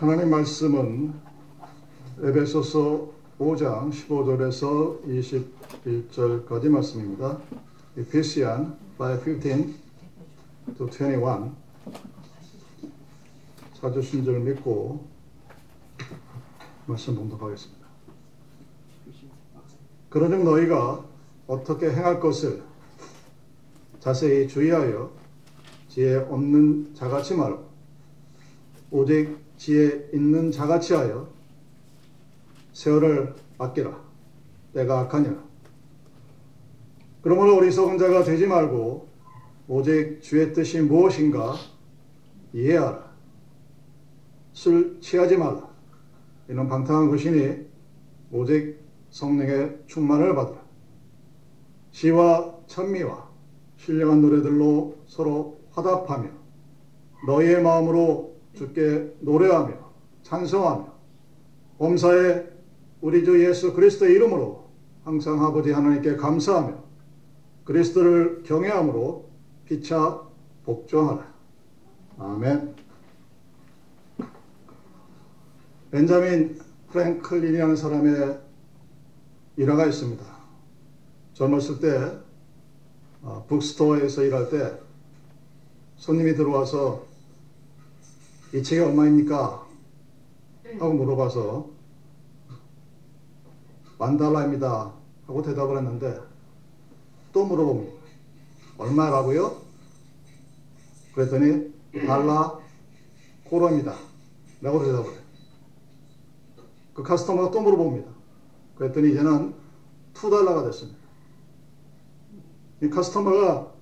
하나님 말씀은 에베소서 5장 15절에서 21절까지 말씀입니다. Ephesians 5:15 to 21 사주신 줄 믿고 말씀 봉독하겠습니다. 그러즉 너희가 어떻게 행할 것을 자세히 주의하여 지혜 없는 자같이 말고 오직 지혜 있는 자같이 하여 세월을 아끼라. 때가 악하니라 그러므로 어리석은 자가 되지 말고 오직 주의 뜻이 무엇인가 이해하라. 술 취하지 말라. 이는 방탕한 것이니 오직 성령의 충만을 받으라. 시와 찬미와 신령한 노래들로 서로 화답하며 너희의 마음으로 주께 노래하며 찬송하며 범사에 우리 주 예수 그리스도의 이름으로 항상 아버지 하나님께 감사하며 그리스도를 경외함으로 피차 복종하라. 아멘. 벤자민 프랭클린이라는 사람의 일화가 있습니다. 젊었을 때 어, 북스토어에서 일할 때 손님이 들어와서 이 책이 얼마입니까? 하고 물어봐서 만 달러입니다. 하고 대답을 했는데 또 물어봅니다. 얼마라고요? 그랬더니 달러 코로입니다. 라고 대답을 해요. 그 카스터머가 또 물어봅니다. 그랬더니 이제는 2달러가 됐습니다. 이 카스터머가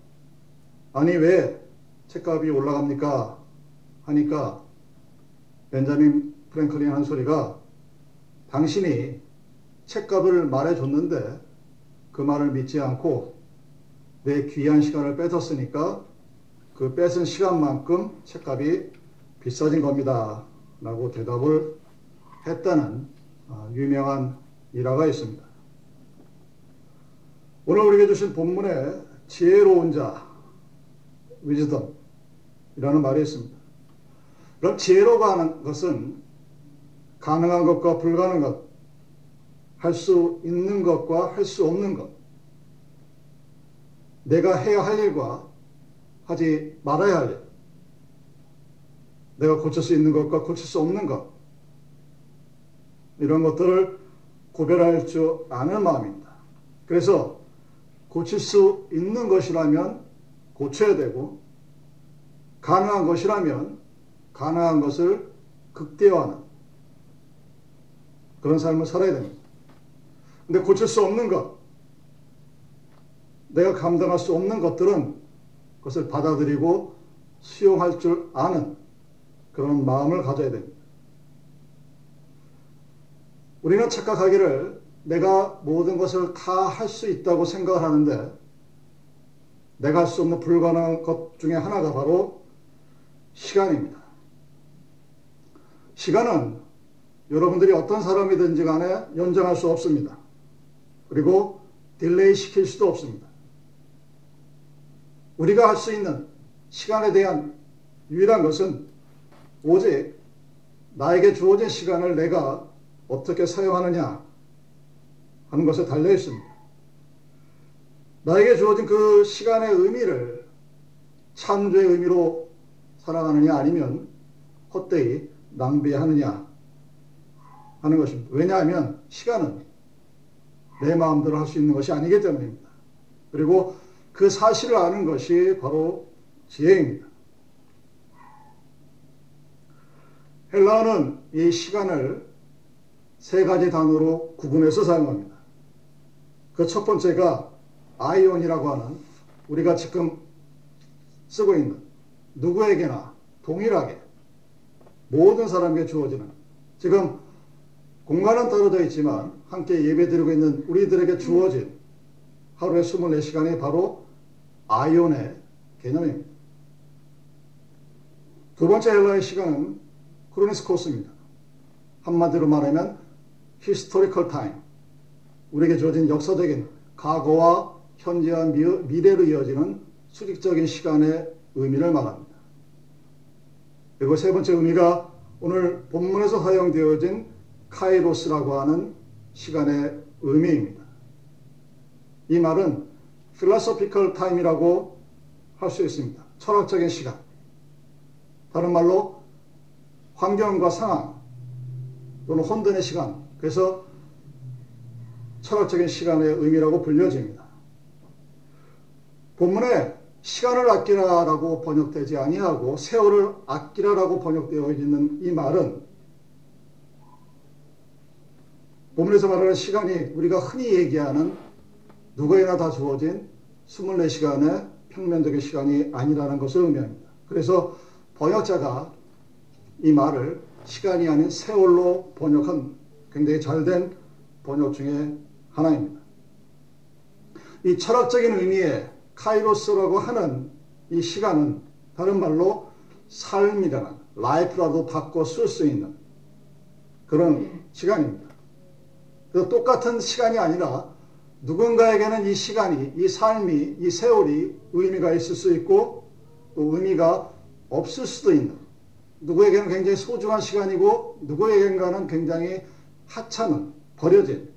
아니 왜 책값이 올라갑니까? 하니까 벤자민 프랭클린 한 소리가 당신이 책값을 말해줬는데 그 말을 믿지 않고 내 귀한 시간을 뺏었으니까 그 뺏은 시간만큼 책값이 비싸진 겁니다. 라고 대답을 했다는 유명한 일화가 있습니다. 오늘 우리에게 주신 본문에 지혜로운 자, 위즈덤이라는 말이 있습니다. 그럼 지혜로가 하는 것은 가능한 것과 불가능한 것, 할 수 있는 것과 할 수 없는 것, 내가 해야 할 일과 하지 말아야 할 일, 내가 고칠 수 있는 것과 고칠 수 없는 것, 이런 것들을 구별할 줄 아는 마음입니다. 그래서 고칠 수 있는 것이라면 고쳐야 되고, 가능한 것이라면 가능한 것을 극대화하는 그런 삶을 살아야 됩니다. 근데 고칠 수 없는 것, 내가 감당할 수 없는 것들은 그것을 받아들이고 수용할 줄 아는 그런 마음을 가져야 됩니다. 우리는 착각하기를 내가 모든 것을 다 할 수 있다고 생각을 하는데 내가 할 수 없는 불가능한 것 중에 하나가 바로 시간입니다. 시간은 여러분들이 어떤 사람이든지 간에 연장할 수 없습니다. 그리고 delay 시킬 수도 없습니다. 우리가 할 수 있는 시간에 대한 유일한 것은 오직 나에게 주어진 시간을 내가 어떻게 사용하느냐 하는 것에 달려 있습니다. 나에게 주어진 그 시간의 의미를 창조의 의미로 살아가느냐 아니면 헛되이 낭비하느냐 하는 것입니다. 왜냐하면 시간은 내 마음대로 할 수 있는 것이 아니기 때문입니다. 그리고 그 사실을 아는 것이 바로 지혜입니다. 헬라어는 이 시간을 세 가지 단어로 구분해서 사용합니다. 그 첫 번째가 아이온이라고 하는 우리가 지금 쓰고 있는 누구에게나 동일하게 모든 사람에게 주어지는 지금 공간은 떨어져 있지만 함께 예배드리고 있는 우리들에게 주어진 하루에 24시간이 바로 아이온의 개념입니다. 두 번째 헬라의 시간은 크로니스코스입니다. 한마디로 말하면 historical time 우리에게 주어진 역사적인 과거와 현재와 미래로 이어지는 수직적인 시간의 의미를 말합니다. 그리고 세 번째 의미가 오늘 본문에서 사용되어진 카이로스라고 하는 시간의 의미입니다. 이 말은 philosophical time이라고 할 수 있습니다. 철학적인 시간. 다른 말로 환경과 상황 또는 혼돈의 시간. 그래서 철학적인 시간의 의미라고 불려집니다. 본문에 시간을 아끼라라고 번역되지 아니하고 세월을 아끼라라고 번역되어 있는 이 말은 본문에서 말하는 시간이 우리가 흔히 얘기하는 누구에나 다 주어진 24시간의 평면적인 시간이 아니라는 것을 의미합니다. 그래서 번역자가 이 말을 시간이 아닌 세월로 번역한 굉장히 잘된 번역 중에 하나입니다. 이 철학적인 의미의 카이로스라고 하는 이 시간은 다른 말로 삶이라는 라이프라도 바꿔 쓸 수 있는 그런 시간입니다. 그 똑같은 시간이 아니라 누군가에게는 이 시간이, 이 삶이, 이 세월이 의미가 있을 수 있고 또 의미가 없을 수도 있는 누구에게는 굉장히 소중한 시간이고 누구에게는 굉장히 하찮은 버려진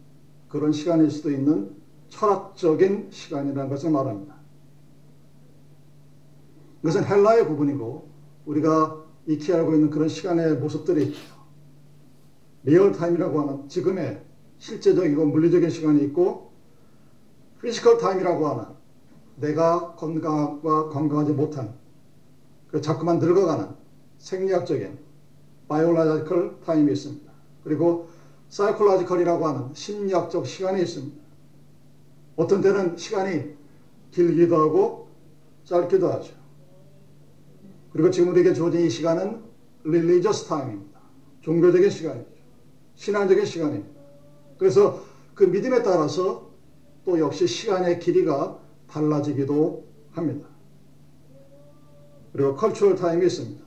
그런 시간일 수도 있는 철학적인 시간이라는 것을 말합니다. 이것은 헬라의 부분이고 우리가 익히 알고 있는 그런 시간의 모습들이. real time이라고 하는 지금의 실제적이고 물리적인 시간이 있고 physical time이라고 하는 내가 건강과 건강하지 못한 그 자꾸만 늙어가는 생리학적인 biological time이 있습니다. 그리고 사이콜라지컬이라고 하는 심리학적 시간이 있습니다. 어떤 때는 시간이 길기도 하고 짧기도 하죠. 그리고 지금 우리에게 주어진 이 시간은 religious time입니다. 종교적인 시간이죠. 신앙적인 시간입니다. 그래서 그 믿음에 따라서 또 역시 시간의 길이가 달라지기도 합니다. 그리고 cultural time이 있습니다.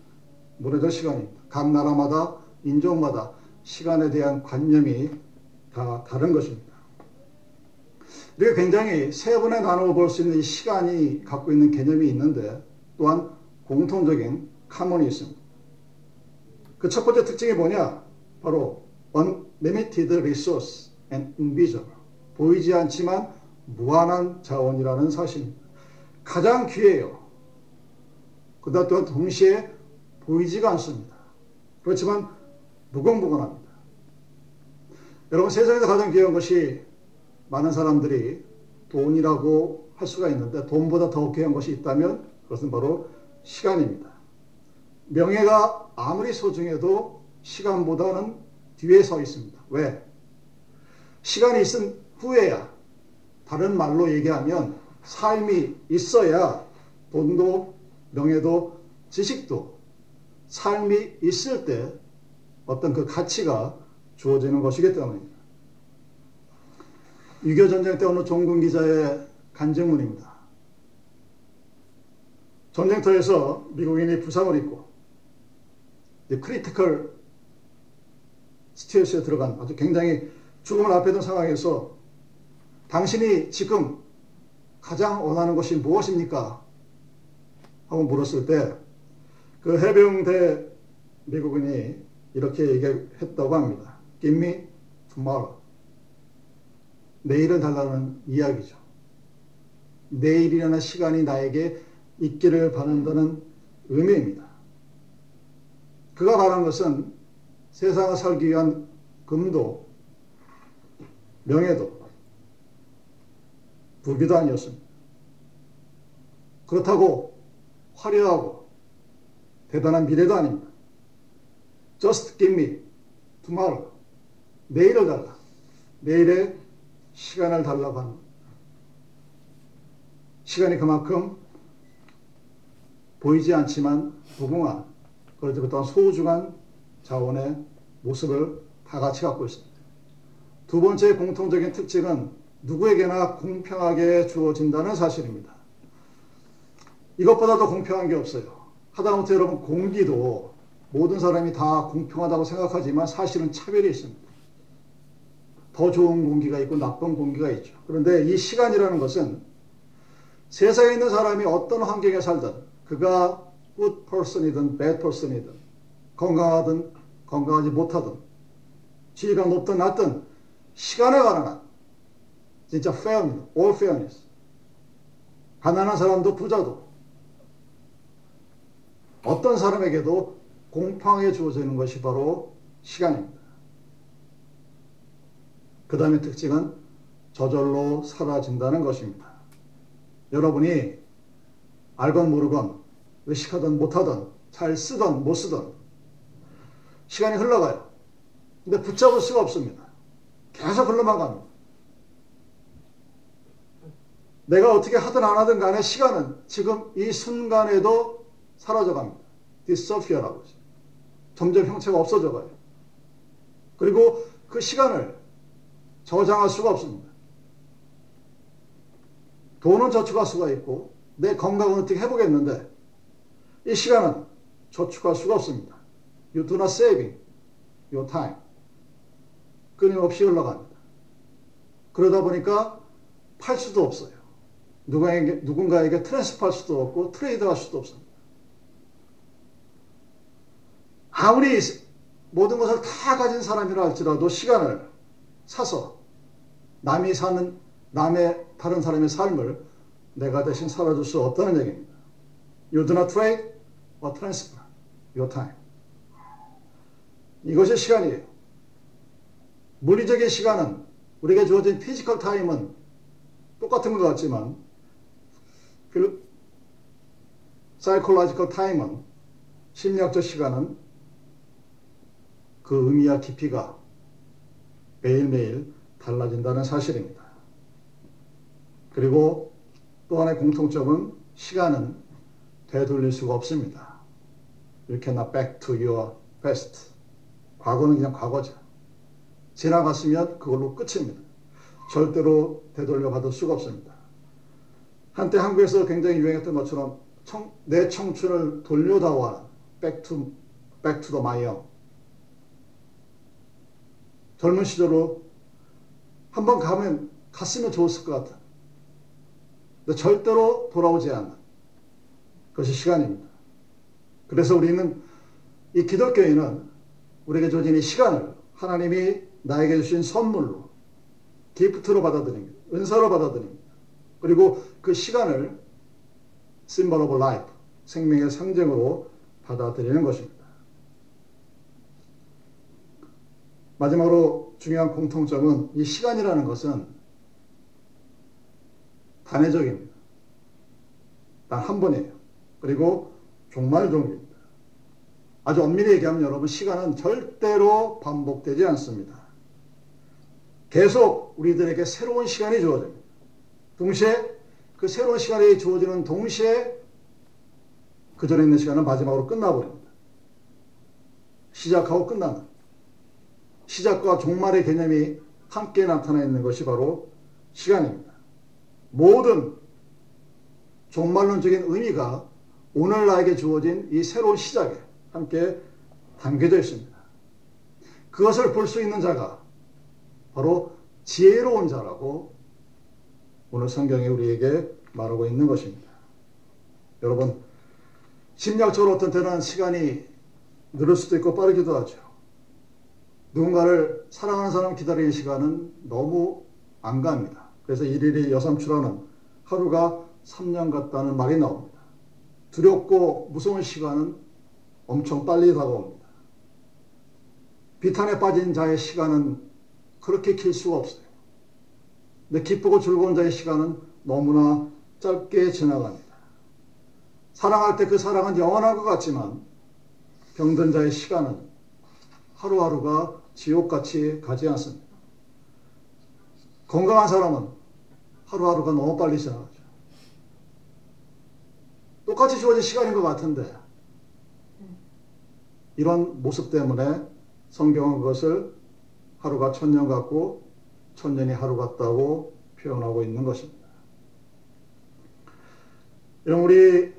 문화적 시간입니다. 각 나라마다 인종마다 시간에 대한 관념이 다 다른 것입니다. 우리가 굉장히 세 번에 나누어 볼 수 있는 이 시간이 갖고 있는 개념이 있는데 또한 공통적인 있습니다. 그첫 번째 특징이 뭐냐? 바로 unlimited resource and invisible. 보이지 않지만 무한한 자원이라는 사실입니다. 가장 귀해요. 그다 또한 동시에 보이지가 않습니다. 그렇지만 무궁무건합니다. 여러분 세상에서 가장 귀한 것이 많은 사람들이 돈이라고 할 수가 있는데 돈보다 더 귀한 것이 있다면 그것은 바로 시간입니다. 명예가 아무리 소중해도 시간보다는 뒤에 서 있습니다. 왜? 시간이 있은 후에야 다른 말로 얘기하면 삶이 있어야 돈도 명예도 지식도 삶이 있을 때 어떤 그 가치가 주어지는 것이기 때문입니다. 6.25 전쟁 때 어느 종군 기자의 간증문입니다. 전쟁터에서 미국인이 부상을 입고 critical status에 들어간 아주 굉장히 죽음을 앞에 둔 상황에서 당신이 지금 가장 원하는 것이 무엇입니까? 하고 물었을 때 그 해병대 미국인이 이렇게 얘기했다고 합니다. Give me tomorrow. 내일을 달라는 이야기죠. 내일이라는 시간이 나에게 있기를 바란다는 의미입니다. 그가 바란 것은 세상을 살기 위한 금도 명예도 부귀도 아니었습니다. 그렇다고 화려하고 대단한 미래도 아닙니다. Just give me tomorrow. 내일을 달라. 내일의 시간을 달라고 하는 시간이 그만큼 보이지 않지만 그렇지만 또한 소중한 자원의 모습을 다 같이 갖고 있습니다. 두 번째 공통적인 특징은 누구에게나 공평하게 주어진다는 사실입니다. 이것보다 더 공평한 게 없어요. 하다못해 여러분 공기도 모든 사람이 다 공평하다고 생각하지만 사실은 차별이 있습니다. 더 좋은 공기가 있고 나쁜 공기가 있죠. 그런데 이 시간이라는 것은 세상에 있는 사람이 어떤 환경에 살든 그가 good person이든 bad person이든 건강하든 건강하지 못하든 지위가 높든 낮든 시간에 관한 한 진짜 fair입니다. all fairness. 가난한 사람도 부자도 어떤 사람에게도 공평하게 주어지는 것이 바로 시간입니다. 그 다음에 특징은 저절로 사라진다는 것입니다. 여러분이 알건 모르건 의식하든 못하든 잘 쓰든 못 쓰든 시간이 흘러가요. 근데 붙잡을 수가 없습니다. 계속 흘러만 갑니다. 내가 어떻게 하든 안 하든 간에 시간은 지금 이 순간에도 사라져 갑니다. disappear라고 하죠. 점점 형체가 없어져 가요. 그리고 그 시간을 저장할 수가 없습니다. 돈은 저축할 수가 있고 내 건강은 어떻게 해보겠는데 이 시간은 저축할 수가 없습니다. You do not saving your time. 끊임없이 흘러갑니다. 그러다 보니까 팔 수도 없어요. 누군가에게, 누군가에게 transfer 할 수도 없고 trade 할 수도 없습니다. 아무리 모든 것을 다 가진 사람이라 할지라도 시간을 사서 남이 사는 남의 다른 사람의 삶을 내가 대신 살아줄 수 없다는 얘기입니다. You do not trade or transfer your time. 이것이 시간이에요. 물리적인 시간은 우리에게 주어진 physical time은 똑같은 것 같지만 그 psychological time은 심리학적 시간은 그 의미와 깊이가 매일매일 달라진다는 사실입니다. 그리고 또 하나의 공통점은 시간은 되돌릴 수가 없습니다. You cannot back to your past. 과거는 그냥 과거죠. 지나갔으면 그걸로 끝입니다. 절대로 되돌려 받을 수가 없습니다. 한때 한국에서 굉장히 유행했던 것처럼 청, 내 청춘을 돌려다와 back to, back to the my 젊은 시절로 한번 가면 갔으면 좋았을 것 같아. 절대로 돌아오지 않는 그것이 시간입니다. 그래서 우리는 이 기독교인은 우리에게 주어진 이 시간을 하나님이 나에게 주신 선물로 기프트로 받아들입니다. 은사로 받아들입니다. 그리고 그 시간을 symbol of life, 생명의 상징으로 받아들이는 것입니다. 마지막으로 중요한 공통점은 이 시간이라는 것은 단회적입니다. 단 한 번이에요. 그리고 종말종입니다. 아주 엄밀히 얘기하면 여러분 시간은 절대로 반복되지 않습니다. 계속 우리들에게 새로운 시간이 주어집니다. 동시에 그 새로운 시간이 주어지는 동시에 그 전에 있는 시간은 마지막으로 끝나버립니다. 시작하고 끝나는 시작과 종말의 개념이 함께 나타나 있는 것이 바로 시간입니다. 모든 종말론적인 의미가 오늘 나에게 주어진 이 새로운 시작에 함께 담겨져 있습니다. 그것을 볼 수 있는 자가 바로 지혜로운 자라고 오늘 성경이 우리에게 말하고 있는 것입니다. 여러분, 심리학적으로 어떤 때는 시간이 느릴 수도 있고 빠르기도 하죠. 누군가를 사랑하는 사람 기다리는 시간은 너무 안 갑니다. 그래서 일일이 여삼추라는 하루가 3년 같다는 말이 나옵니다. 두렵고 무서운 시간은 엄청 빨리 다가옵니다. 비탄에 빠진 자의 시간은 그렇게 길 수가 없어요. 근데 기쁘고 즐거운 자의 시간은 너무나 짧게 지나갑니다. 사랑할 때 그 사랑은 영원할 것 같지만 병든 자의 시간은 하루하루가 지옥같이 가지 않습니다. 건강한 사람은 하루하루가 너무 빨리 지나가죠. 똑같이 주어진 시간인 것 같은데 이런 모습 때문에 성경은 그것을 하루가 천년 같고 천년이 하루 같다고 표현하고 있는 것입니다. 이런 우리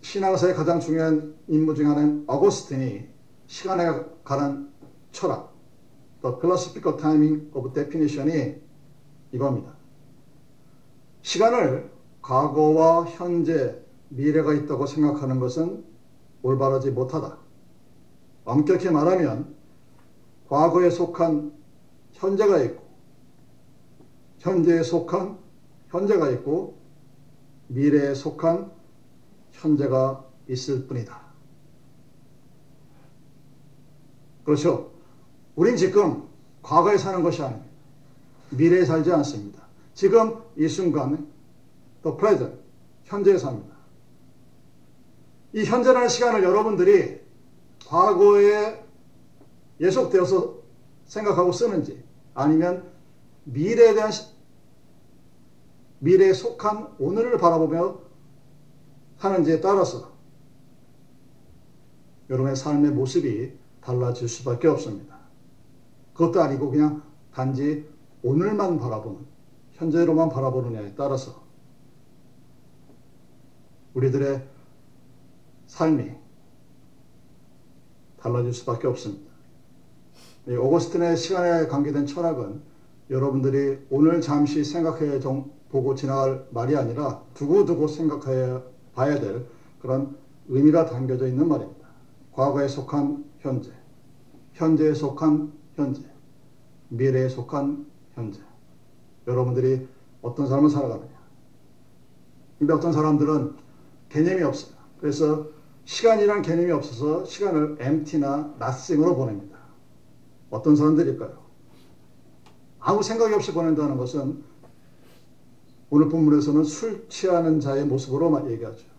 신앙사의 가장 중요한 인물 중 하나는 어거스틴이 시간에 관한 철학, The Philosophical Timing of Definition이 이겁니다. 시간을 과거와 현재, 미래가 있다고 생각하는 것은 올바르지 못하다. 엄격히 말하면 과거에 속한 현재가 있고 현재에 속한 현재가 있고 미래에 속한 현재가 있을 뿐이다. 그렇죠. 우린 지금 과거에 사는 것이 아닙니다. 미래에 살지 않습니다. 지금 이 순간, the present, 현재에 삽니다. 이 현재라는 시간을 여러분들이 과거에 예속되어서 생각하고 쓰는지 아니면 미래에 대한 미래에 속한 오늘을 바라보며 하는지에 따라서 여러분의 삶의 모습이 달라질 수밖에 없습니다. 그것도 아니고 그냥 단지 오늘만 바라보는 현재로만 바라보느냐에 따라서 우리들의 삶이 달라질 수밖에 없습니다. 이 오거스틴의 시간에 관계된 철학은 여러분들이 오늘 잠시 생각해 보고 지나갈 말이 아니라 두고두고 생각해 봐야 될 그런 의미가 담겨져 있는 말입니다. 과거에 속한 현재, 현재에 속한 현재, 미래에 속한 현재. 여러분들이 어떤 삶을 살아가느냐. 근데 어떤 사람들은 개념이 없어요. 그래서 시간이란 개념이 없어서 시간을 empty나 nothing으로 보냅니다. 어떤 사람들일까요? 아무 생각이 없이 보낸다는 것은 오늘 본문에서는 술 취하는 자의 모습으로 얘기하죠.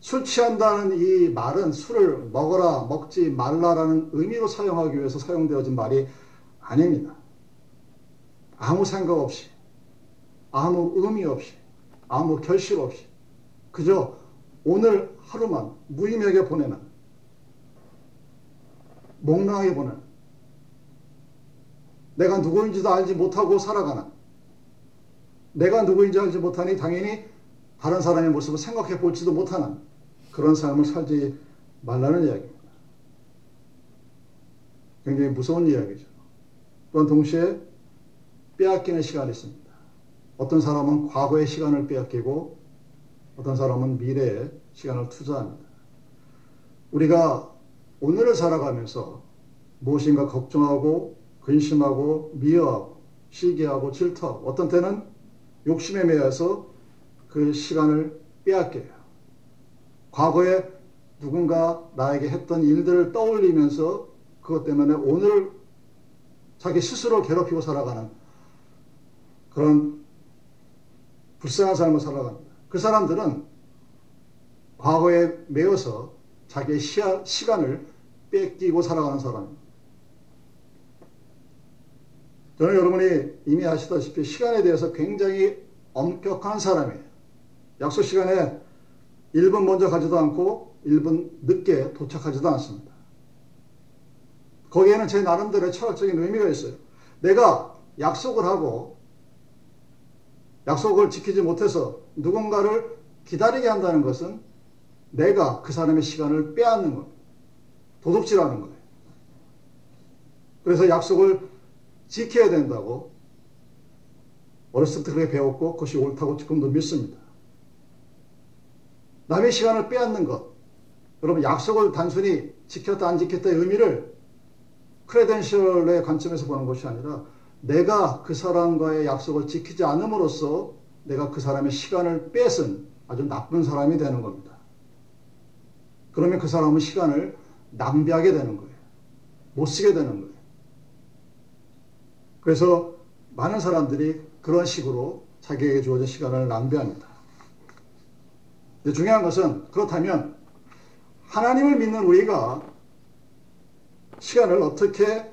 술 취한다는 이 말은 술을 먹어라, 먹지 말라라는 의미로 사용하기 위해서 사용되어진 말이 아닙니다. 아무 생각 없이, 아무 의미 없이, 아무 결심 없이, 그저 오늘 하루만 무의미하게 보내는, 몽롱하게 보내는, 내가 누구인지도 알지 못하고 살아가는, 내가 누구인지 알지 못하니 당연히 다른 사람의 모습을 생각해 볼지도 못하는 그런 삶을 살지 말라는 이야기입니다. 굉장히 무서운 이야기죠. 또한 동시에 빼앗기는 시간이 있습니다. 어떤 사람은 과거의 시간을 빼앗기고 어떤 사람은 미래의 시간을 투자합니다. 우리가 오늘을 살아가면서 무엇인가 걱정하고 근심하고 미워하고 시기하고 질투하고 어떤 때는 욕심에 매여서 그 시간을 빼앗겨요. 과거에 누군가 나에게 했던 일들을 떠올리면서 그것 때문에 오늘 자기 스스로 괴롭히고 살아가는 그런 불쌍한 삶을 살아갑니다. 그 사람들은 과거에 매여서 자기의 시야, 시간을 뺏기고 살아가는 사람입니다. 저는 여러분이 이미 아시다시피 시간에 대해서 굉장히 엄격한 사람이에요. 약속 시간에 1분 먼저 가지도 않고 1분 늦게 도착하지도 않습니다. 거기에는 제 나름대로의 철학적인 의미가 있어요. 내가 약속을 하고 약속을 지키지 못해서 누군가를 기다리게 한다는 것은 내가 그 사람의 시간을 빼앗는 겁니다. 도둑질하는 거예요. 그래서 약속을 지켜야 된다고 어렸을 때 그렇게 배웠고 그것이 옳다고 지금도 믿습니다. 남의 시간을 빼앗는 것. 여러분 약속을 단순히 지켰다 안 지켰다의 의미를 크레덴셜의 관점에서 보는 것이 아니라 내가 그 사람과의 약속을 지키지 않음으로써 내가 그 사람의 시간을 뺏은 아주 나쁜 사람이 되는 겁니다. 그러면 그 사람은 시간을 낭비하게 되는 거예요. 못 쓰게 되는 거예요. 그래서 많은 사람들이 그런 식으로 자기에게 주어진 시간을 낭비합니다. 중요한 것은 그렇다면 하나님을 믿는 우리가 시간을 어떻게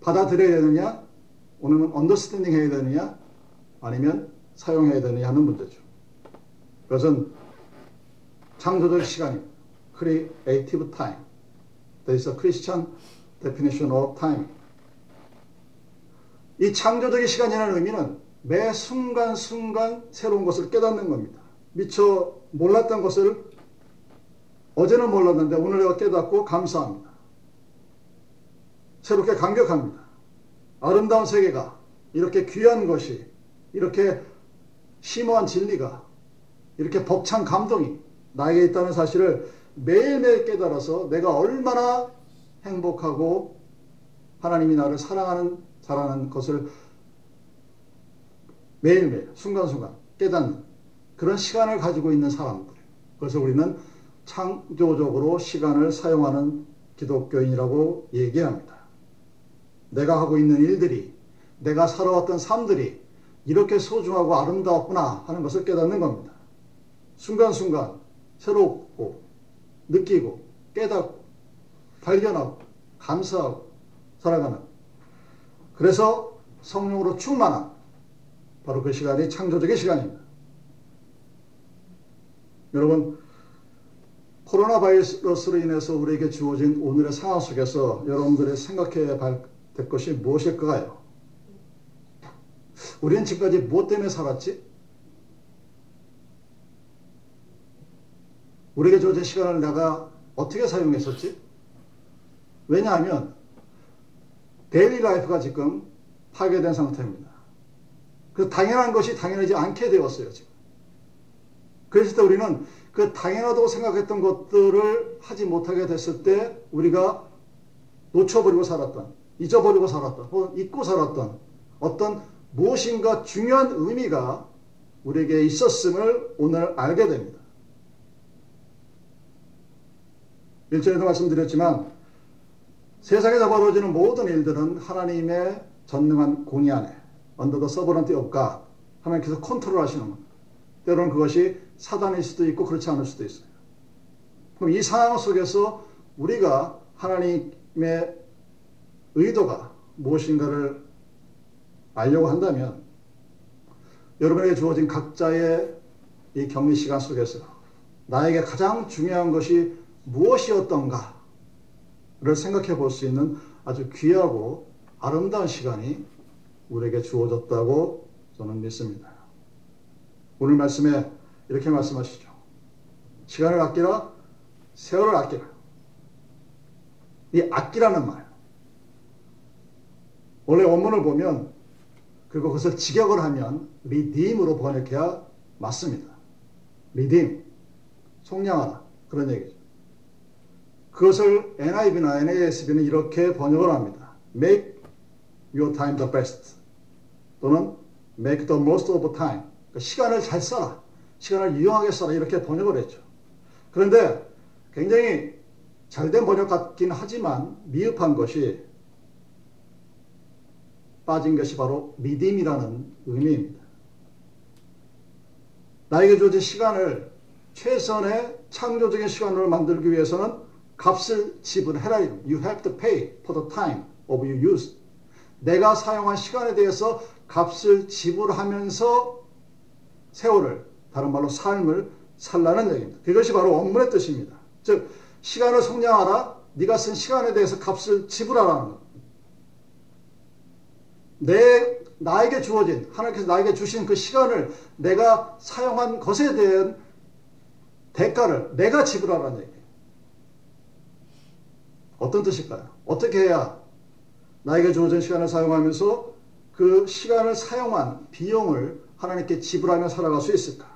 받아들여야 되느냐, 오늘은 언더스탠딩 해야 되느냐, 아니면 사용해야 되느냐 하는 문제죠. 그것은 창조적 시간입니다. creative time. There is a Christian definition of time. 이 창조적인 시간이라는 의미는 매 순간순간 새로운 것을 깨닫는 겁니다. 미처 몰랐던 것을 어제는 몰랐는데 오늘 내가 깨닫고 감사합니다. 새롭게 감격합니다. 아름다운 세계가 이렇게 귀한 것이 이렇게 심오한 진리가 이렇게 벅찬 감동이 나에게 있다는 사실을 매일매일 깨달아서 내가 얼마나 행복하고 하나님이 나를 사랑하는 자라는 것을 매일매일 순간순간 깨닫는 그런 시간을 가지고 있는 사람들. 그래서 우리는 창조적으로 시간을 사용하는 기독교인이라고 얘기합니다. 내가 하고 있는 일들이 내가 살아왔던 삶들이 이렇게 소중하고 아름다웠구나 하는 것을 깨닫는 겁니다. 순간순간 새롭고 느끼고 깨닫고 발견하고 감사하고 살아가는 그래서 성령으로 충만한 바로 그 시간이 창조적인 시간입니다. 여러분 코로나 바이러스로 인해서 우리에게 주어진 오늘의 상황 속에서 여러분들이 생각해야 될 것이 무엇일까요? 우리는 지금까지 무엇 때문에 살았지? 우리에게 주어진 시간을 내가 어떻게 사용했었지? 왜냐하면 daily life가 지금 파괴된 상태입니다. 그 당연한 것이 당연하지 않게 되었어요, 지금. 때 우리는 그 당연하다고 생각했던 것들을 하지 못하게 됐을 때 우리가 놓쳐버리고 살았던, 잊어버리고 살았던, 혹은 잊고 살았던 어떤 무엇인가 중요한 의미가 우리에게 있었음을 오늘 알게 됩니다. 일전에도 말씀드렸지만 세상에서 벌어지는 모든 일들은 하나님의 전능한 공의 안에 the sovereignty of God 하나님께서 컨트롤 하시는 겁니다. 때로는 그것이 사단일 수도 있고 그렇지 않을 수도 있어요. 그럼 이 상황 속에서 우리가 하나님의 의도가 무엇인가를 알려고 한다면 여러분에게 주어진 각자의 이 격리 시간 속에서 나에게 가장 중요한 것이 무엇이었던가를 생각해 볼 수 있는 아주 귀하고 아름다운 시간이 우리에게 주어졌다고 저는 믿습니다. 오늘 말씀에 이렇게 말씀하시죠. 시간을 아끼라, 세월을 아끼라. 이 아끼라는 말. 원래 원문을 보면 그리고 그것을 직역을 하면 리딤으로 번역해야 맞습니다. 리딤, 속량하다 그런 얘기죠. 그것을 NIV나 NASB는 이렇게 번역을 합니다. Make your time the best 또는 make the most of time 그러니까 시간을 잘 써라. 시간을 유용하게 써라. 이렇게 번역을 했죠. 그런데 굉장히 잘된 번역 같긴 하지만 미흡한 것이 빠진 것이 바로 믿음이라는 의미입니다. 나에게 주어진 시간을 최선의 창조적인 시간으로 만들기 위해서는 값을 지불해라. You have to pay for the time of your use. 내가 사용한 시간에 대해서 값을 지불하면서 세월을 다른 말로 삶을 살라는 얘기입니다. 그것이 바로 원문의 뜻입니다. 즉 시간을 성량하라. 네가 쓴 시간에 대해서 값을 지불하라는 것. 내 나에게 주어진 하나님께서 나에게 주신 그 시간을 내가 사용한 것에 대한 대가를 내가 지불하라는 얘기예요. 어떤 뜻일까요? 어떻게 해야 나에게 주어진 시간을 사용하면서 그 시간을 사용한 비용을 하나님께 지불하며 살아갈 수 있을까?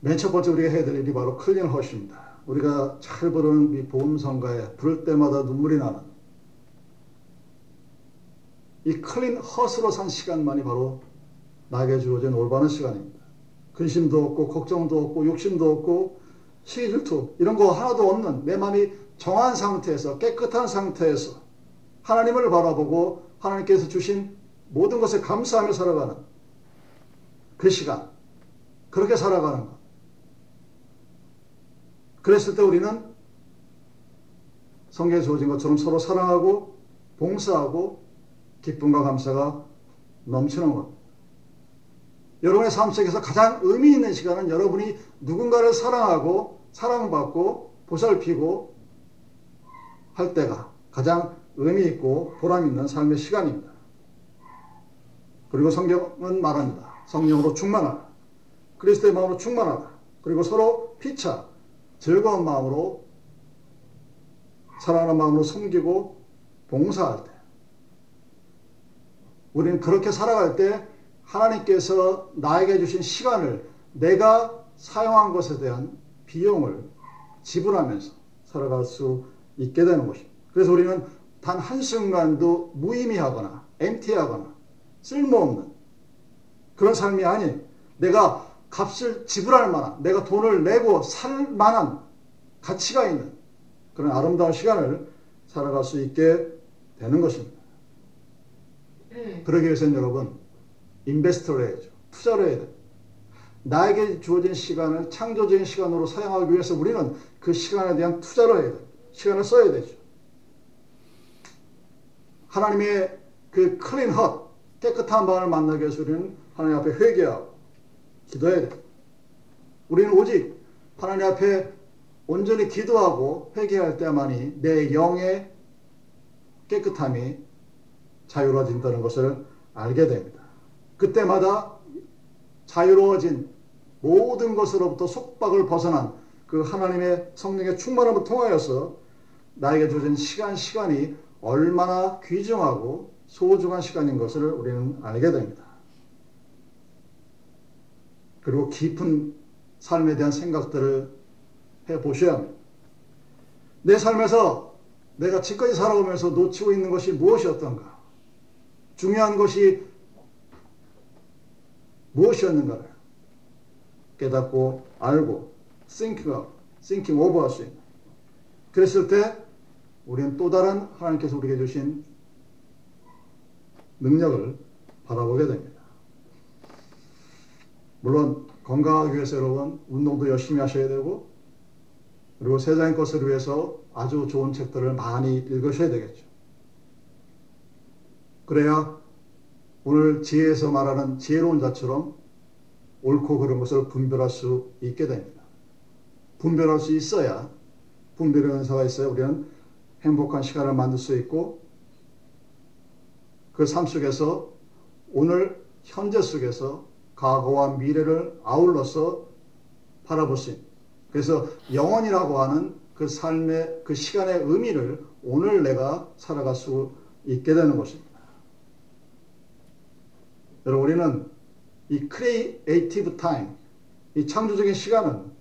맨 첫 번째 우리가 해야 될 일이 바로 클린 헛입니다. 우리가 잘 부르는 이 보험성가에 부를 때마다 눈물이 나는 이 클린 헛으로 산 시간만이 바로 나에게 주어진 올바른 시간입니다. 근심도 없고 걱정도 없고 욕심도 없고 시기 질투 이런 거 하나도 없는 내 마음이 정한 상태에서 깨끗한 상태에서 하나님을 바라보고 하나님께서 주신 모든 것에 감사하며 살아가는 그 시간 그렇게 살아가는 것 그랬을 때 우리는 성경에 주어진 것처럼 서로 사랑하고 봉사하고 기쁨과 감사가 넘치는 것. 여러분의 삶 속에서 가장 의미 있는 시간은 여러분이 누군가를 사랑하고 사랑받고 보살피고 할 때가 가장 의미 있고 보람 있는 삶의 시간입니다. 그리고 성경은 말합니다. 성령으로 충만하라. 그리스도의 마음으로 충만하라. 그리고 서로 피차 즐거운 마음으로 사랑하는 마음으로 섬기고 봉사할 때 우리는 그렇게 살아갈 때 하나님께서 나에게 주신 시간을 내가 사용한 것에 대한 비용을 지불하면서 살아갈 수 있게 되는 것입니다. 그래서 우리는 단 한순간도 무의미하거나 엠티하거나 쓸모없는 그런 삶이 아닌 내가 값을 지불할 만한 내가 돈을 내고 살 만한 가치가 있는 그런 아름다운 시간을 살아갈 수 있게 되는 것입니다. 그러기 위해서는 여러분 인베스터를 해야죠. 투자를 해야 돼요. 나에게 주어진 시간을 창조적인 시간으로 사용하기 위해서 우리는 그 시간에 대한 투자를 해야 돼요. 시간을 써야 되죠. 하나님의 그 클린 헛, 깨끗한 마음을 만나기 위해서 우리는 하나님 앞에 회개하고 기도해야 돼요. 우리는 오직 하나님 앞에 온전히 기도하고 회개할 때만이 내 영의 깨끗함이 자유로워진다는 것을 알게 됩니다. 그때마다 자유로워진 모든 것으로부터 속박을 벗어난 그 하나님의 성령의 충만함을 통하여서 나에게 주어진 시간, 시간이 얼마나 귀중하고 소중한 시간인 것을 우리는 알게 됩니다. 그리고 깊은 삶에 대한 생각들을 해 보셔야 합니다. 내 삶에서 내가 지금까지 살아오면서 놓치고 있는 것이 무엇이었던가? 중요한 것이 무엇이었는가를 깨닫고 알고 think, thinking over 할 수 있는. 그랬을 때 우리는 또 다른 하나님께서 우리에게 주신 능력을 바라보게 됩니다. 물론 건강하기 위해서 여러분 운동도 열심히 하셔야 되고 그리고 세상의 것을 위해서 아주 좋은 책들을 많이 읽으셔야 되겠죠. 그래야 오늘 지혜에서 말하는 지혜로운 자처럼 옳고 그른 것을 분별할 수 있게 됩니다. 분별할 수 있어야 분별의 은사가 있어야 우리는 행복한 시간을 만들 수 있고 그 삶 속에서 오늘 현재 속에서 과거와 미래를 아울러서 있는 그래서 영원이라고 하는 그 삶의 그 시간의 의미를 오늘 내가 살아갈 수 있게 되는 것입니다. 여러분 우리는 이 creative time, 이 창조적인 시간은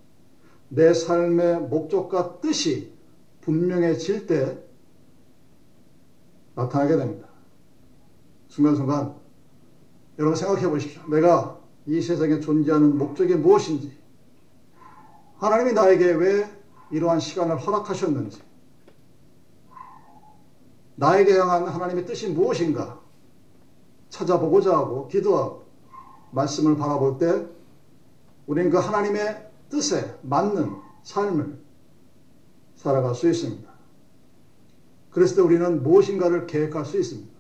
내 삶의 목적과 뜻이 분명해질 때 나타나게 됩니다. 순간순간 여러분 생각해 보십시오. 내가 이 세상에 존재하는 목적이 무엇인지, 하나님이 나에게 왜 이러한 시간을 허락하셨는지, 나에게 향한 하나님의 뜻이 무엇인가 찾아보고자 하고 기도하고 말씀을 바라볼 때 우리는 그 하나님의 뜻에 맞는 삶을 살아갈 수 있습니다. 그랬을 때 우리는 무엇인가를 계획할 수 있습니다.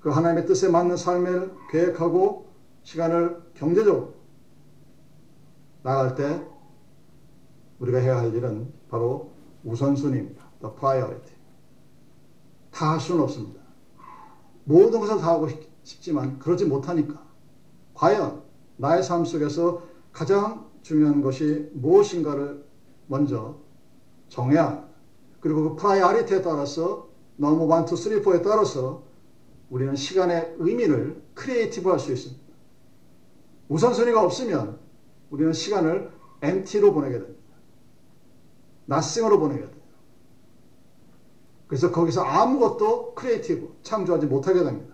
그 하나님의 뜻에 맞는 삶을 계획하고 시간을 경제적으로 나갈 때 우리가 해야 할 일은 바로 우선순위입니다. The priority. 다 할 수는 없습니다. 모든 것을 다 하고 싶지만 그러지 못하니까 과연 나의 삶 속에서 가장 중요한 것이 무엇인가를 먼저 정해야. 그리고 그 priority에 따라서 number 1, 2, 3, 4에 따라서 우리는 시간의 의미를 creative 할 수 있습니다. 우선순위가 없으면 우리는 시간을 empty로 보내게 됩니다. nothing으로 보내게 돼요. 그래서 거기서 아무것도 creative, 창조하지 못하게 됩니다.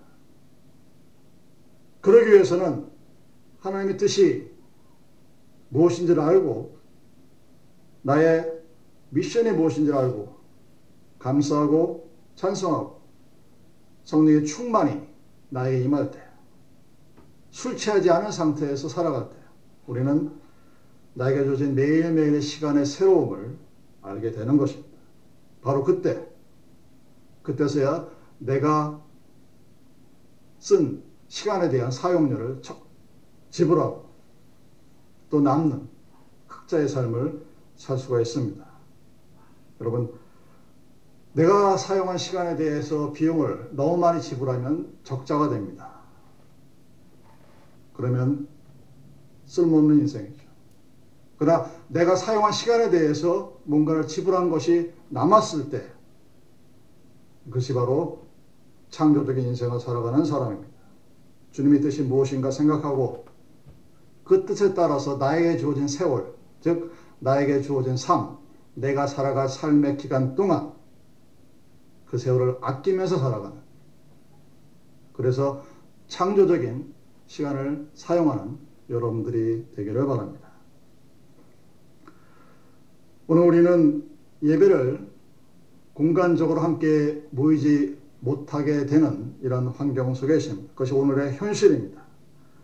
그러기 위해서는 하나님의 뜻이 무엇인지를 알고 나의 mission이 무엇인지를 알고 감사하고 찬송하고 성령의 충만이 나에게 임할 때, 술 취하지 않은 상태에서 때, 우리는 나에게 주어진 매일매일의 시간의 새로움을 알게 되는 것입니다. 바로 그때, 그때서야 내가 쓴 시간에 대한 사용료를 지불하고 또 남는 흑자의 삶을 살 수가 있습니다. 여러분, 내가 사용한 시간에 대해서 비용을 너무 많이 지불하면 적자가 됩니다. 그러면 쓸모없는 인생이죠. 그러나 내가 사용한 시간에 대해서 뭔가를 지불한 것이 남았을 때 그것이 바로 창조적인 인생을 살아가는 사람입니다. 주님의 뜻이 무엇인가 생각하고 그 뜻에 따라서 나에게 주어진 세월, 즉 나에게 주어진 삶, 내가 살아갈 삶의 기간 동안 그 세월을 아끼면서 살아가는 그래서 창조적인 시간을 사용하는 여러분들이 되기를 바랍니다. 오늘 우리는 예배를 공간적으로 함께 모이지 못하게 되는 이런 환경 속에 있습니다. 그것이 오늘의 현실입니다.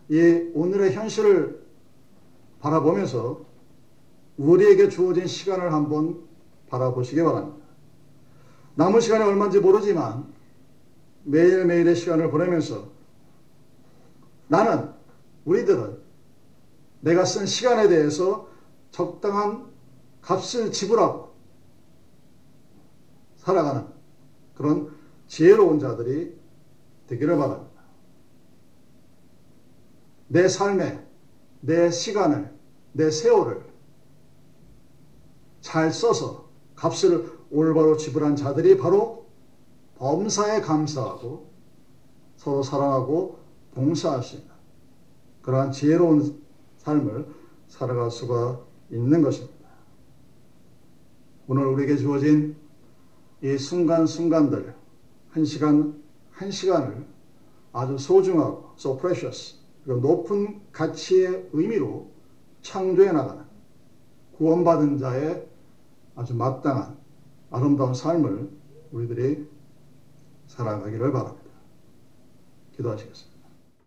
이 오늘의 현실을 바라보면서 우리에게 주어진 시간을 한번 바라보시기 바랍니다. 남은 시간이 얼마인지 모르지만 매일매일의 시간을 보내면서 나는 우리들은 내가 쓴 시간에 대해서 적당한 값을 지불하고 살아가는 그런 지혜로운 자들이 되기를 바랍니다. 내 삶에 내 시간을 내 세월을 잘 써서 값을 올바로 지불한 자들이 바로 범사에 감사하고 서로 사랑하고 있는 그러한 지혜로운 삶을 살아갈 수가 있는 것입니다. 오늘 우리에게 주어진 이 순간순간들, 한 시간, 한 시간을 아주 소중하고, so precious, 높은 가치의 의미로 창조해 나가는 구원받은 자의 아주 마땅한 아름다운 삶을 우리들이 살아가기를 바랍니다. 기도하시겠습니다.